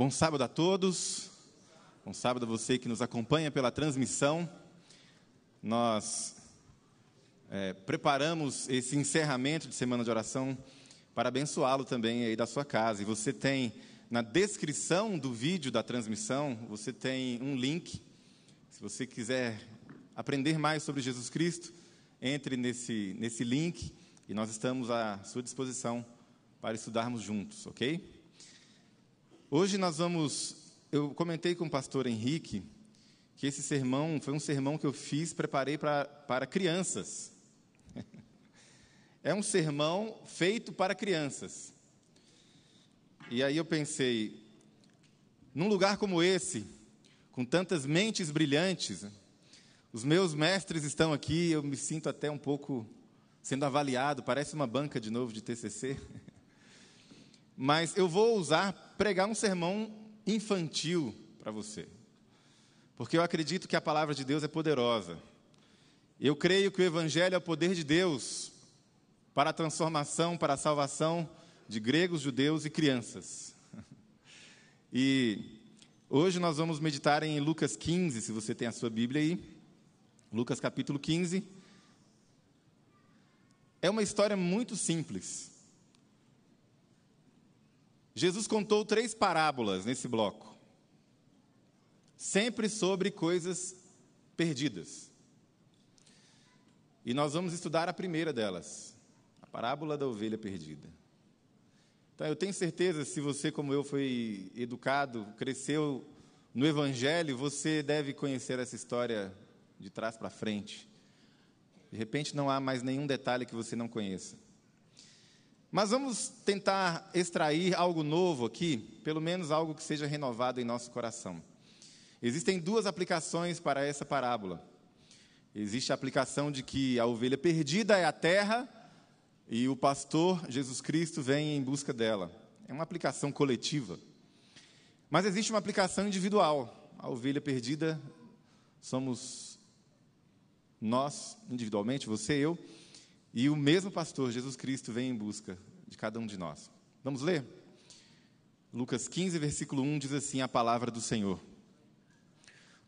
Bom sábado a todos. Bom sábado a você que nos acompanha pela transmissão. Nós é, preparamos esse encerramento de semana de oração para abençoá-lo também aí da sua casa. E você tem na descrição do vídeo da transmissão, você tem um link. Se você quiser aprender mais sobre Jesus Cristo, entre nesse, nesse link e nós estamos à sua disposição para estudarmos juntos, ok? Hoje nós vamos. Eu comentei com o pastor Henrique que esse sermão foi um sermão que eu fiz, preparei pra, para crianças. É um sermão feito para crianças. E aí eu pensei, num lugar como esse, com tantas mentes brilhantes, os meus mestres estão aqui, eu me sinto até um pouco sendo avaliado, parece uma banca de novo de TCC. Mas eu vou usar pregar um sermão infantil para você. Porque eu acredito que a palavra de Deus é poderosa. Eu creio que o evangelho é o poder de Deus para a transformação, para a salvação de gregos, judeus e crianças. E hoje nós vamos meditar em Lucas 15, se você tem a sua Bíblia aí. Lucas capítulo 15. É uma história muito simples. Jesus contou três parábolas nesse bloco, sempre sobre coisas perdidas. E nós vamos estudar a primeira delas, a parábola da ovelha perdida. Então, eu tenho certeza, se você, como eu, foi educado, cresceu no Evangelho, você deve conhecer essa história de trás para frente. De repente, não há mais nenhum detalhe que você não conheça. Mas vamos tentar extrair algo novo aqui, pelo menos algo que seja renovado em nosso coração. Existem duas aplicações para essa parábola. Existe a aplicação de que a ovelha perdida é a terra e o pastor Jesus Cristo vem em busca dela. É uma aplicação coletiva. Mas existe uma aplicação individual. A ovelha perdida somos nós, individualmente, você e eu. E o mesmo pastor, Jesus Cristo, vem em busca de cada um de nós. Vamos ler? Lucas 15, versículo 1 diz assim: a palavra do Senhor.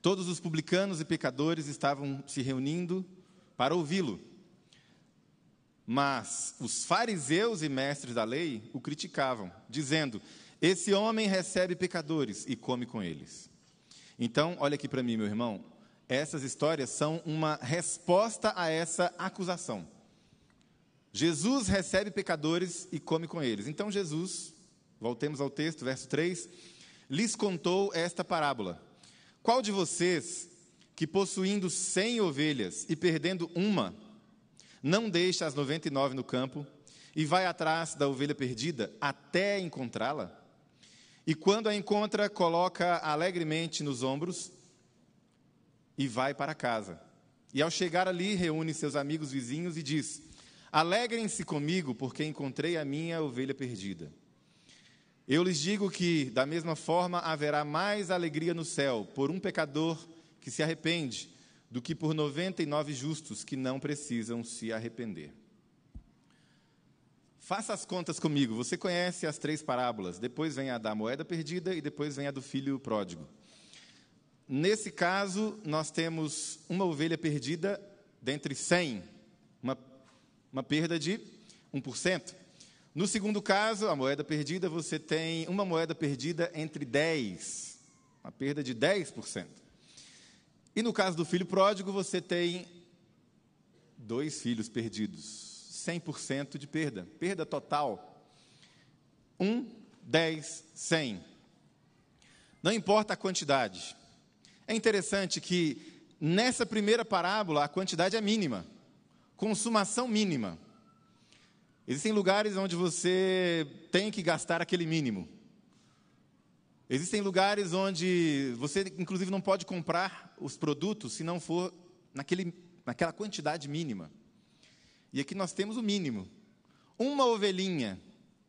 Todos os publicanos e pecadores estavam se reunindo para ouvi-lo. Mas os fariseus e mestres da lei o criticavam, dizendo: Esse homem recebe pecadores e come com eles. Então, olha aqui para mim, meu irmão. Essas histórias são uma resposta a essa acusação. Jesus recebe pecadores e come com eles. Então Jesus, voltemos ao texto, verso 3, lhes contou esta parábola: Qual de vocês, que possuindo cem ovelhas e perdendo uma, não deixa as noventa e nove no campo e vai atrás da ovelha perdida até encontrá-la? E quando a encontra, coloca alegremente nos ombros e vai para casa. E ao chegar ali, reúne seus amigos vizinhos e diz: Alegrem-se comigo, porque encontrei a minha ovelha perdida. Eu lhes digo que, da mesma forma, haverá mais alegria no céu por um pecador que se arrepende do que por 99 justos que não precisam se arrepender. Faça as contas comigo. Você conhece as três parábolas. Depois vem a da moeda perdida e depois vem a do filho pródigo. Nesse caso, nós temos uma ovelha perdida dentre cem, uma uma perda de 1%. No segundo caso, a moeda perdida, você tem uma moeda perdida entre 10, uma perda de 10%. E no caso do filho pródigo, você tem dois filhos perdidos, 100% de perda, perda total. 1, 10, 100. Não importa a quantidade. É interessante que nessa primeira parábola a quantidade é mínima consumação mínima. Existem lugares onde você tem que gastar aquele mínimo. Existem lugares onde você, inclusive, não pode comprar os produtos se não for naquele, naquela quantidade mínima. E aqui nós temos o mínimo. Uma ovelhinha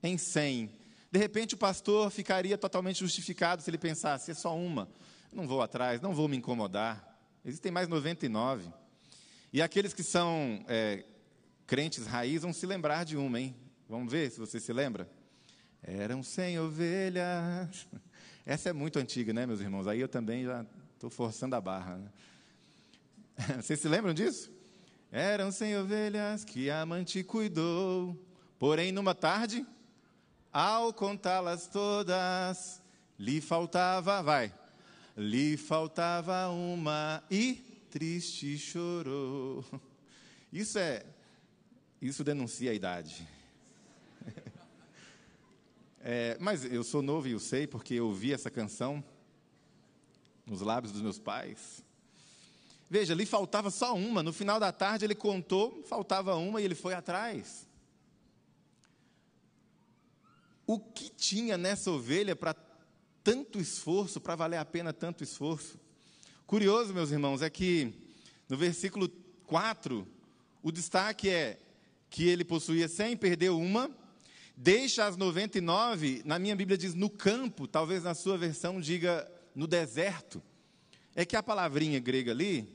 em 100. De repente, o pastor ficaria totalmente justificado se ele pensasse: é só uma. não vou atrás, não vou me incomodar. Existem mais 99. E aqueles que são é, crentes raiz vão se lembrar de uma, hein? Vamos ver se você se lembra? Eram cem ovelhas, Essa é muito antiga, né, meus irmãos? Aí eu também já estou forçando a barra. Né? Vocês se lembram disso? Eram cem ovelhas que a amante cuidou, porém numa tarde, ao contá-las todas, lhe faltava, vai, lhe faltava uma e triste chorou. Isso é, isso denuncia a idade. É, mas eu sou novo e eu sei porque eu ouvi essa canção nos lábios dos meus pais. Veja, lhe faltava só uma. No final da tarde ele contou, faltava uma e ele foi atrás. O que tinha nessa ovelha para tanto esforço, para valer a pena tanto esforço? Curioso, meus irmãos, é que no versículo 4, o destaque é que ele possuía 100, perdeu uma, deixa as 99, na minha Bíblia diz no campo, talvez na sua versão diga no deserto. É que a palavrinha grega ali,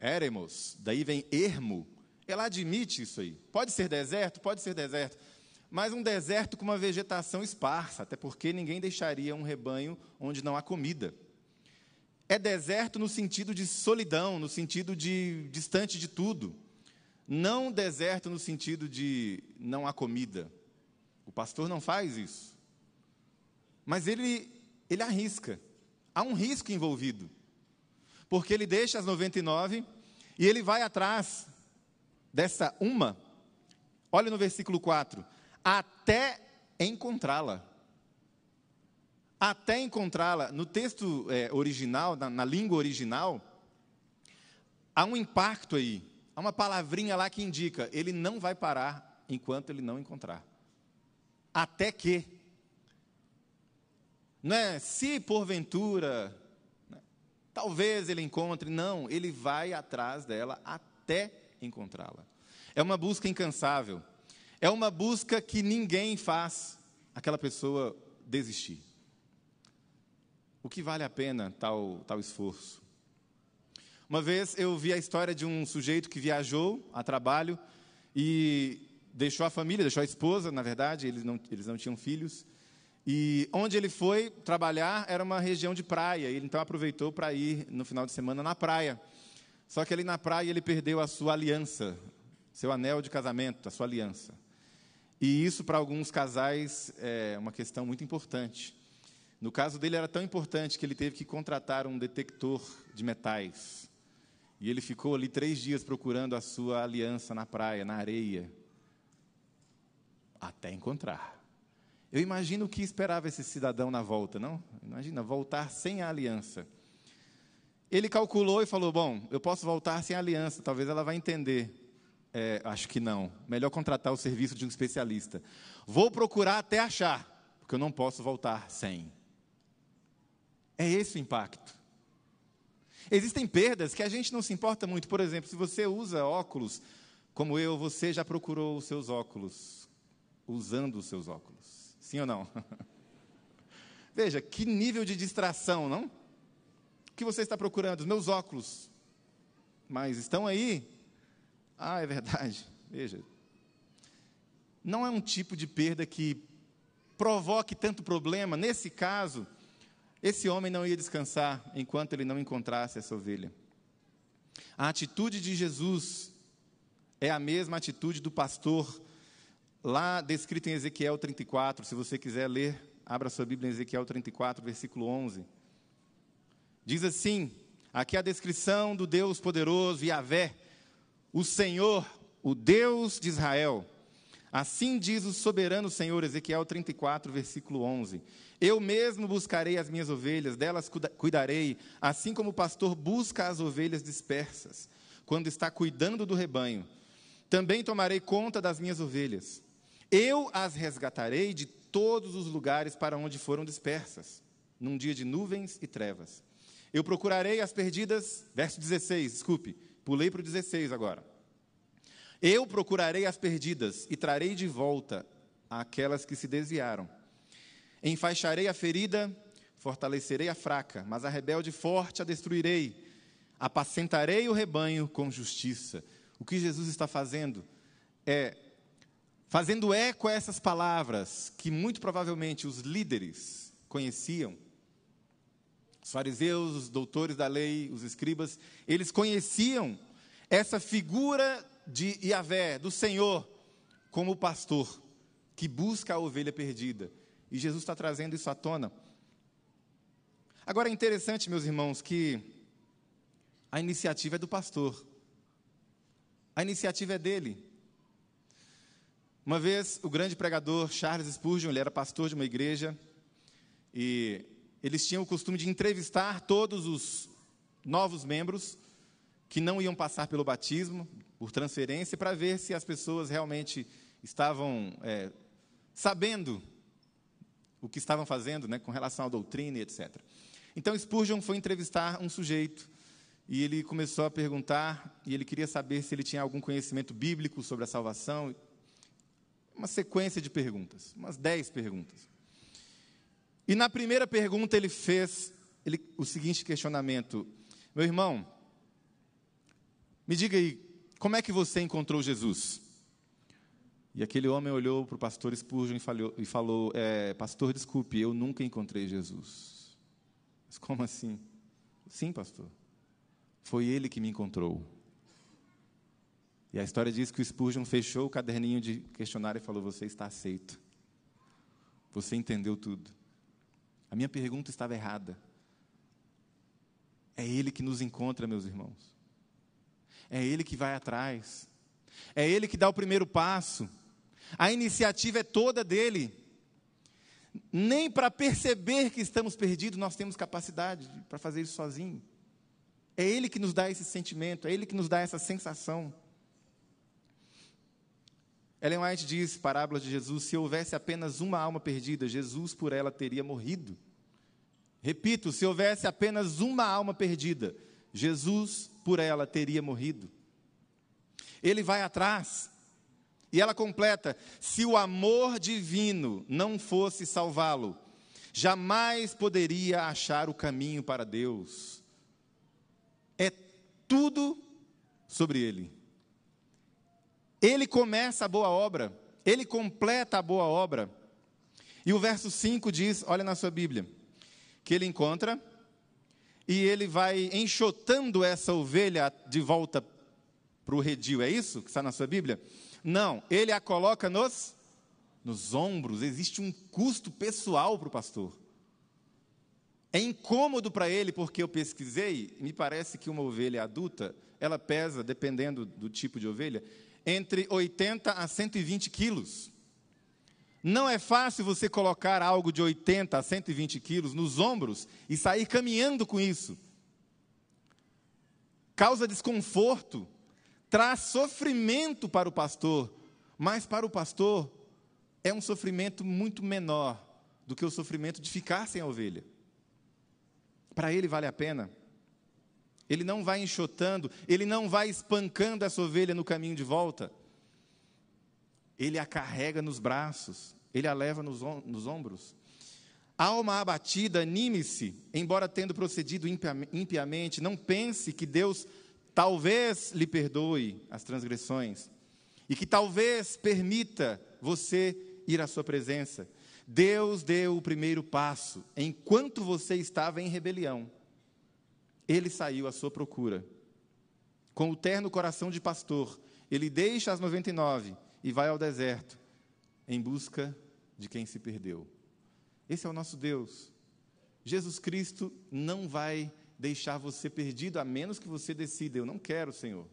eremos, daí vem ermo, ela admite isso aí. Pode ser deserto, pode ser deserto, mas um deserto com uma vegetação esparsa, até porque ninguém deixaria um rebanho onde não há comida. É deserto no sentido de solidão, no sentido de distante de tudo. Não deserto no sentido de não há comida. O pastor não faz isso. Mas ele, ele arrisca. Há um risco envolvido. Porque ele deixa as 99 e ele vai atrás dessa uma. Olha no versículo 4. Até encontrá-la. Até encontrá-la. No texto é, original, na, na língua original, há um impacto aí. Há uma palavrinha lá que indica: ele não vai parar enquanto ele não encontrar. Até que. Não é se porventura, né, talvez ele encontre, não, ele vai atrás dela até encontrá-la. É uma busca incansável. É uma busca que ninguém faz aquela pessoa desistir. O que vale a pena tal, tal esforço? Uma vez eu vi a história de um sujeito que viajou a trabalho e deixou a família, deixou a esposa, na verdade, eles não, eles não tinham filhos. E onde ele foi trabalhar era uma região de praia. Ele então aproveitou para ir no final de semana na praia. Só que ali na praia ele perdeu a sua aliança, seu anel de casamento, a sua aliança. E isso para alguns casais é uma questão muito importante. No caso dele era tão importante que ele teve que contratar um detector de metais. E ele ficou ali três dias procurando a sua aliança na praia, na areia, até encontrar. Eu imagino o que esperava esse cidadão na volta, não? Imagina, voltar sem a aliança. Ele calculou e falou: Bom, eu posso voltar sem a aliança, talvez ela vá entender. É, acho que não. Melhor contratar o serviço de um especialista. Vou procurar até achar, porque eu não posso voltar sem. É esse o impacto. Existem perdas que a gente não se importa muito. Por exemplo, se você usa óculos, como eu, você já procurou os seus óculos, usando os seus óculos. Sim ou não? Veja, que nível de distração, não? O que você está procurando? Os meus óculos. Mas estão aí? Ah, é verdade. Veja. Não é um tipo de perda que provoque tanto problema. Nesse caso, esse homem não ia descansar enquanto ele não encontrasse essa ovelha. A atitude de Jesus é a mesma atitude do pastor, lá descrita em Ezequiel 34. Se você quiser ler, abra sua Bíblia em Ezequiel 34, versículo 11. Diz assim: aqui a descrição do Deus poderoso, Yahvé, o Senhor, o Deus de Israel. Assim diz o soberano Senhor, Ezequiel 34, versículo 11: Eu mesmo buscarei as minhas ovelhas, delas cuidarei, assim como o pastor busca as ovelhas dispersas, quando está cuidando do rebanho. Também tomarei conta das minhas ovelhas. Eu as resgatarei de todos os lugares para onde foram dispersas, num dia de nuvens e trevas. Eu procurarei as perdidas, verso 16, desculpe, pulei para o 16 agora. Eu procurarei as perdidas e trarei de volta aquelas que se desviaram. Enfaixarei a ferida, fortalecerei a fraca, mas a rebelde forte a destruirei. Apacentarei o rebanho com justiça. O que Jesus está fazendo é fazendo eco a essas palavras que muito provavelmente os líderes conheciam. Os fariseus, os doutores da lei, os escribas, eles conheciam essa figura de Yahvé, do Senhor, como pastor que busca a ovelha perdida. E Jesus está trazendo isso à tona. Agora é interessante, meus irmãos, que a iniciativa é do pastor. A iniciativa é dele. Uma vez, o grande pregador Charles Spurgeon, ele era pastor de uma igreja, e eles tinham o costume de entrevistar todos os novos membros que não iam passar pelo batismo, por transferência, para ver se as pessoas realmente estavam é, sabendo o que estavam fazendo né, com relação à doutrina e etc. Então Spurgeon foi entrevistar um sujeito e ele começou a perguntar e ele queria saber se ele tinha algum conhecimento bíblico sobre a salvação uma sequência de perguntas, umas dez perguntas. E na primeira pergunta ele fez ele, o seguinte questionamento: Meu irmão, me diga aí, como é que você encontrou Jesus? E aquele homem olhou para o pastor Spurgeon e falou, e falou é, Pastor, desculpe, eu nunca encontrei Jesus. Mas como assim? Sim, pastor. Foi ele que me encontrou. E a história diz que o Spurgeon fechou o caderninho de questionário e falou: Você está aceito. Você entendeu tudo. A minha pergunta estava errada. É Ele que nos encontra, meus irmãos. É Ele que vai atrás. É Ele que dá o primeiro passo. A iniciativa é toda dele. Nem para perceber que estamos perdidos nós temos capacidade para fazer isso sozinho. É Ele que nos dá esse sentimento, é Ele que nos dá essa sensação. Ellen White diz, parábola de Jesus, se houvesse apenas uma alma perdida, Jesus por ela teria morrido. Repito, se houvesse apenas uma alma perdida, Jesus por ela teria morrido. Ele vai atrás. E ela completa: se o amor divino não fosse salvá-lo, jamais poderia achar o caminho para Deus. É tudo sobre ele. Ele começa a boa obra, ele completa a boa obra. E o verso 5 diz: olha na sua Bíblia, que ele encontra e ele vai enxotando essa ovelha de volta para o redil. É isso que está na sua Bíblia? Não, ele a coloca nos, nos ombros. Existe um custo pessoal para o pastor. É incômodo para ele, porque eu pesquisei, me parece que uma ovelha adulta, ela pesa, dependendo do tipo de ovelha, entre 80 a 120 quilos. Não é fácil você colocar algo de 80 a 120 quilos nos ombros e sair caminhando com isso. Causa desconforto, traz sofrimento para o pastor, mas para o pastor é um sofrimento muito menor do que o sofrimento de ficar sem a ovelha. Para ele vale a pena. Ele não vai enxotando, ele não vai espancando essa ovelha no caminho de volta. Ele a carrega nos braços, ele a leva nos, nos ombros. Alma abatida, anime-se, embora tendo procedido impiamente, não pense que Deus talvez lhe perdoe as transgressões e que talvez permita você ir à sua presença. Deus deu o primeiro passo enquanto você estava em rebelião ele saiu à sua procura. Com o terno coração de pastor, ele deixa as 99 e vai ao deserto em busca de quem se perdeu. Esse é o nosso Deus. Jesus Cristo não vai deixar você perdido, a menos que você decida: eu não quero, Senhor.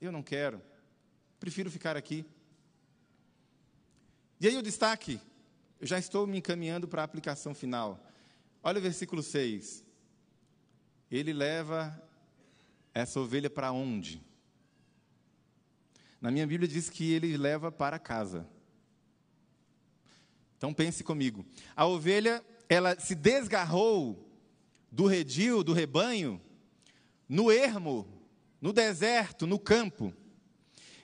Eu não quero. Prefiro ficar aqui. E aí o destaque, eu já estou me encaminhando para a aplicação final. Olha o versículo 6 ele leva essa ovelha para onde? Na minha Bíblia diz que ele leva para casa. Então pense comigo. A ovelha, ela se desgarrou do redil, do rebanho, no ermo, no deserto, no campo.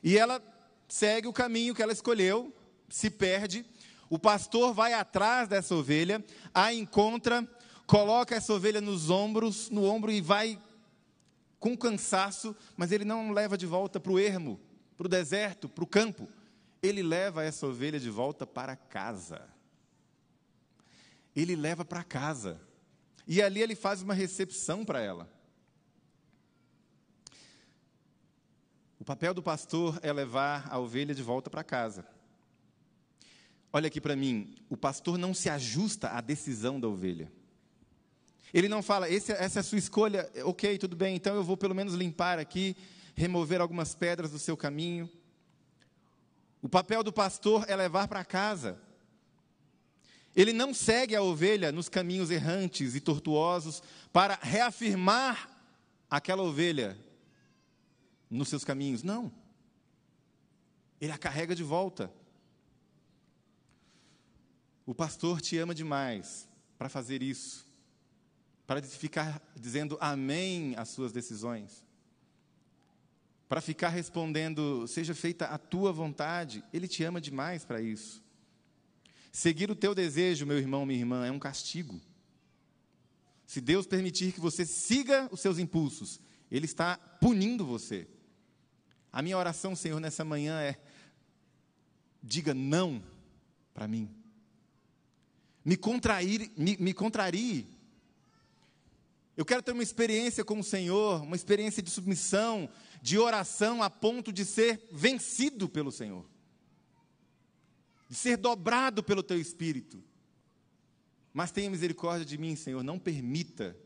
E ela segue o caminho que ela escolheu, se perde. O pastor vai atrás dessa ovelha, a encontra, coloca essa ovelha nos ombros, no ombro e vai com cansaço, mas ele não leva de volta para o ermo, para o deserto, para o campo. Ele leva essa ovelha de volta para casa. ele leva para casa. E ali ele faz uma recepção para ela. O papel do pastor é levar a ovelha de volta para casa. Olha aqui para mim, o pastor não se ajusta à decisão da ovelha. Ele não fala, essa é a sua escolha, ok, tudo bem, então eu vou pelo menos limpar aqui, remover algumas pedras do seu caminho. O papel do pastor é levar para casa. Ele não segue a ovelha nos caminhos errantes e tortuosos para reafirmar aquela ovelha nos seus caminhos. Não. Ele a carrega de volta. O pastor te ama demais para fazer isso, para ficar dizendo amém às suas decisões, para ficar respondendo, seja feita a tua vontade, ele te ama demais para isso. Seguir o teu desejo, meu irmão, minha irmã, é um castigo. Se Deus permitir que você siga os seus impulsos, Ele está punindo você. A minha oração, Senhor, nessa manhã é: diga não para mim me contrair, me, me contrarie. Eu quero ter uma experiência com o Senhor, uma experiência de submissão, de oração, a ponto de ser vencido pelo Senhor, de ser dobrado pelo Teu Espírito. Mas tenha misericórdia de mim, Senhor, não permita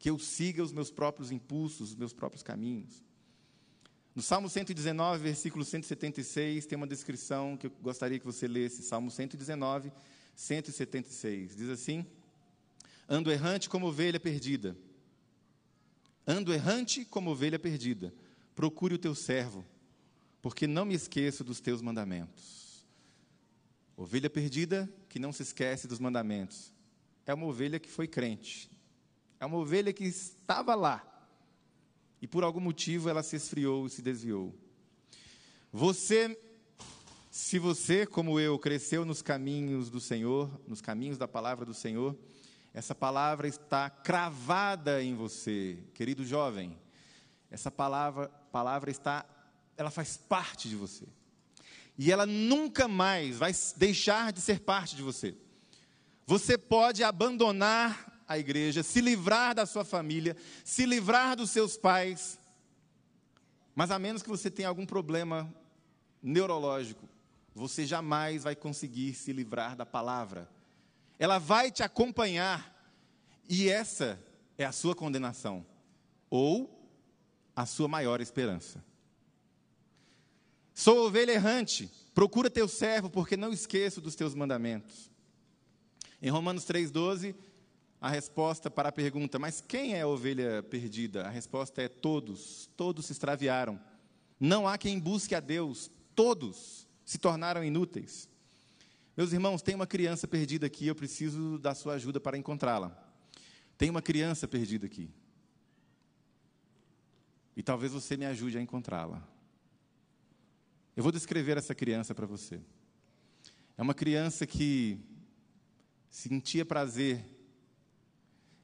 que eu siga os meus próprios impulsos, os meus próprios caminhos. No Salmo 119, versículo 176, tem uma descrição que eu gostaria que você lesse. Salmo 119, 176. Diz assim: Ando errante como ovelha perdida. Ando errante como ovelha perdida. Procure o teu servo, porque não me esqueço dos teus mandamentos. Ovelha perdida que não se esquece dos mandamentos. É uma ovelha que foi crente. É uma ovelha que estava lá. E por algum motivo ela se esfriou e se desviou. Você se você, como eu, cresceu nos caminhos do Senhor, nos caminhos da palavra do Senhor, essa palavra está cravada em você, querido jovem. Essa palavra, palavra está, ela faz parte de você. E ela nunca mais vai deixar de ser parte de você. Você pode abandonar a igreja, se livrar da sua família, se livrar dos seus pais, mas a menos que você tenha algum problema neurológico, você jamais vai conseguir se livrar da palavra. Ela vai te acompanhar, e essa é a sua condenação, ou a sua maior esperança. Sou ovelha errante, procura teu servo, porque não esqueço dos teus mandamentos. Em Romanos 3,12, a resposta para a pergunta, mas quem é a ovelha perdida? A resposta é todos, todos se extraviaram. Não há quem busque a Deus, todos se tornaram inúteis. Meus irmãos, tem uma criança perdida aqui, eu preciso da sua ajuda para encontrá-la. Tem uma criança perdida aqui. E talvez você me ajude a encontrá-la. Eu vou descrever essa criança para você. É uma criança que sentia prazer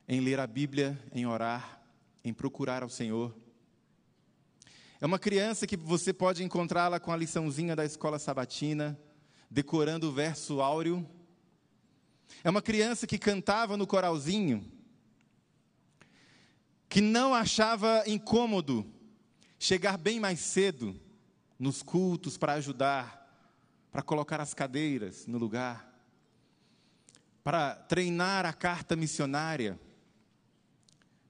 em ler a Bíblia, em orar, em procurar ao Senhor. É uma criança que você pode encontrá-la com a liçãozinha da escola sabatina, decorando o verso áureo. É uma criança que cantava no coralzinho, que não achava incômodo chegar bem mais cedo nos cultos para ajudar, para colocar as cadeiras no lugar, para treinar a carta missionária.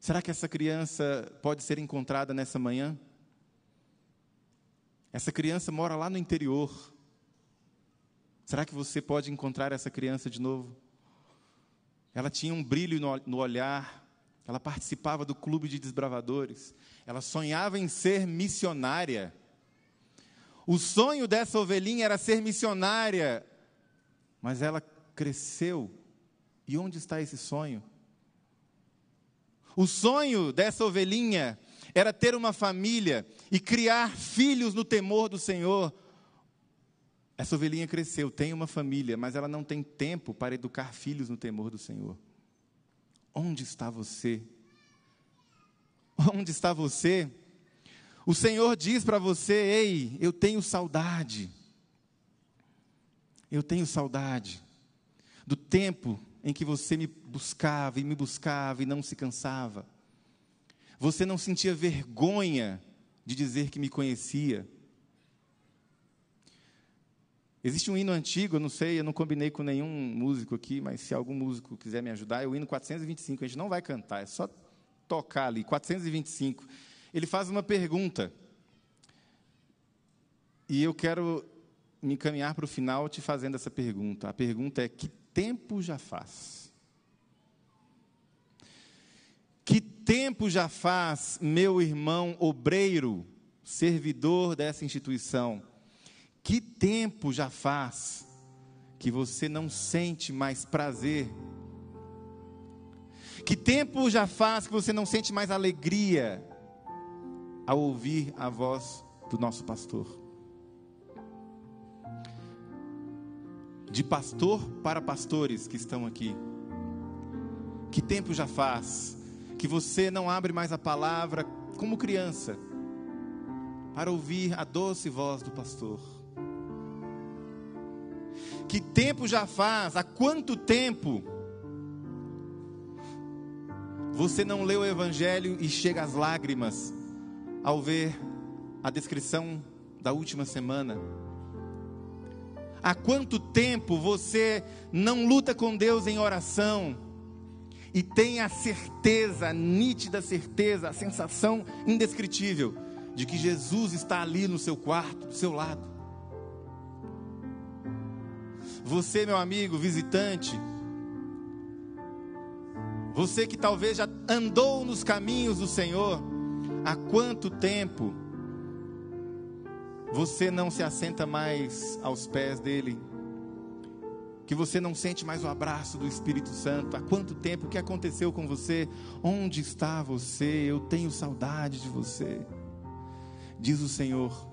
Será que essa criança pode ser encontrada nessa manhã? Essa criança mora lá no interior. Será que você pode encontrar essa criança de novo? Ela tinha um brilho no, olhar, ela participava do clube de desbravadores, ela sonhava em ser missionária. O sonho dessa ovelhinha era ser missionária, mas ela cresceu. E onde está esse sonho? O sonho dessa ovelhinha era ter uma família e criar filhos no temor do Senhor. Essa ovelhinha cresceu, tem uma família, mas ela não tem tempo para educar filhos no temor do Senhor. Onde está você? Onde está você? O Senhor diz para você: Ei, eu tenho saudade. Eu tenho saudade do tempo em que você me buscava e me buscava e não se cansava. Você não sentia vergonha de dizer que me conhecia. Existe um hino antigo, não sei, eu não combinei com nenhum músico aqui, mas se algum músico quiser me ajudar, é o hino 425. A gente não vai cantar, é só tocar ali, 425. Ele faz uma pergunta. E eu quero me encaminhar para o final te fazendo essa pergunta. A pergunta é: que tempo já faz? Que tempo já faz, meu irmão obreiro, servidor dessa instituição? Que tempo já faz que você não sente mais prazer? Que tempo já faz que você não sente mais alegria ao ouvir a voz do nosso pastor? De pastor para pastores que estão aqui. Que tempo já faz que você não abre mais a palavra como criança para ouvir a doce voz do pastor? Que tempo já faz? Há quanto tempo você não leu o Evangelho e chega às lágrimas ao ver a descrição da última semana? Há quanto tempo você não luta com Deus em oração e tem a certeza, a nítida certeza, a sensação indescritível de que Jesus está ali no seu quarto, do seu lado? Você, meu amigo, visitante, você que talvez já andou nos caminhos do Senhor, há quanto tempo você não se assenta mais aos pés dele? Que você não sente mais o abraço do Espírito Santo? Há quanto tempo? O que aconteceu com você? Onde está você? Eu tenho saudade de você, diz o Senhor.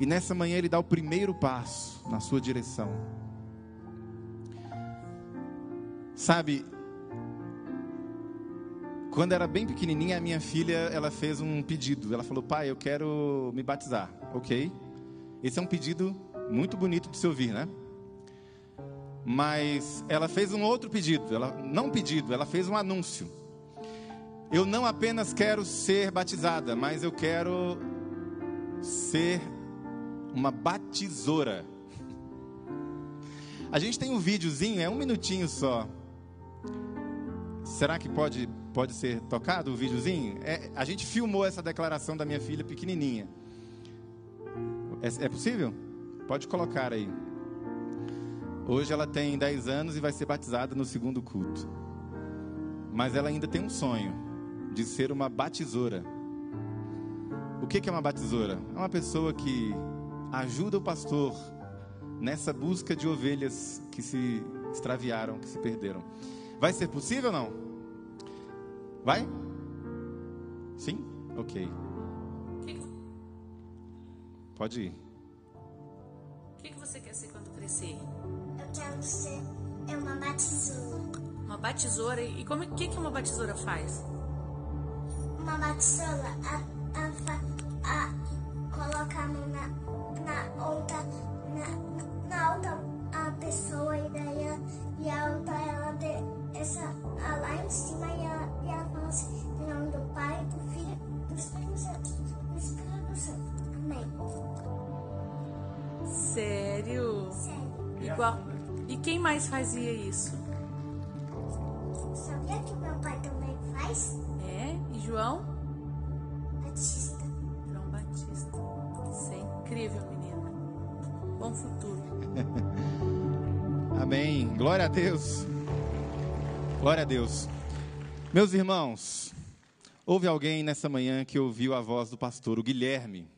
E nessa manhã ele dá o primeiro passo na sua direção. Sabe, quando era bem pequenininha, a minha filha, ela fez um pedido. Ela falou: "Pai, eu quero me batizar". OK? Esse é um pedido muito bonito de se ouvir, né? Mas ela fez um outro pedido, ela não um pedido, ela fez um anúncio. Eu não apenas quero ser batizada, mas eu quero ser uma batizora. A gente tem um videozinho, é um minutinho só. Será que pode, pode ser tocado o videozinho? É, a gente filmou essa declaração da minha filha pequenininha. É, é possível? Pode colocar aí. Hoje ela tem 10 anos e vai ser batizada no segundo culto. Mas ela ainda tem um sonho de ser uma batizora. O que é uma batizora? É uma pessoa que ajuda o pastor nessa busca de ovelhas que se extraviaram, que se perderam. Vai ser possível ou não? Vai? Sim? Ok. Pode ir. O que, você quer ser quando crescer? Eu quero ser uma batizora. Uma batizora? E como que, que uma batizora faz? Uma batizora a, a, a, Sério? Sério. Igual. E quem mais fazia isso? Sabia que meu pai também faz? É? E João? Batista. João Batista. Isso é incrível, menina. Bom futuro. Amém. Glória a Deus. Glória a Deus. Meus irmãos, houve alguém nessa manhã que ouviu a voz do pastor, o Guilherme.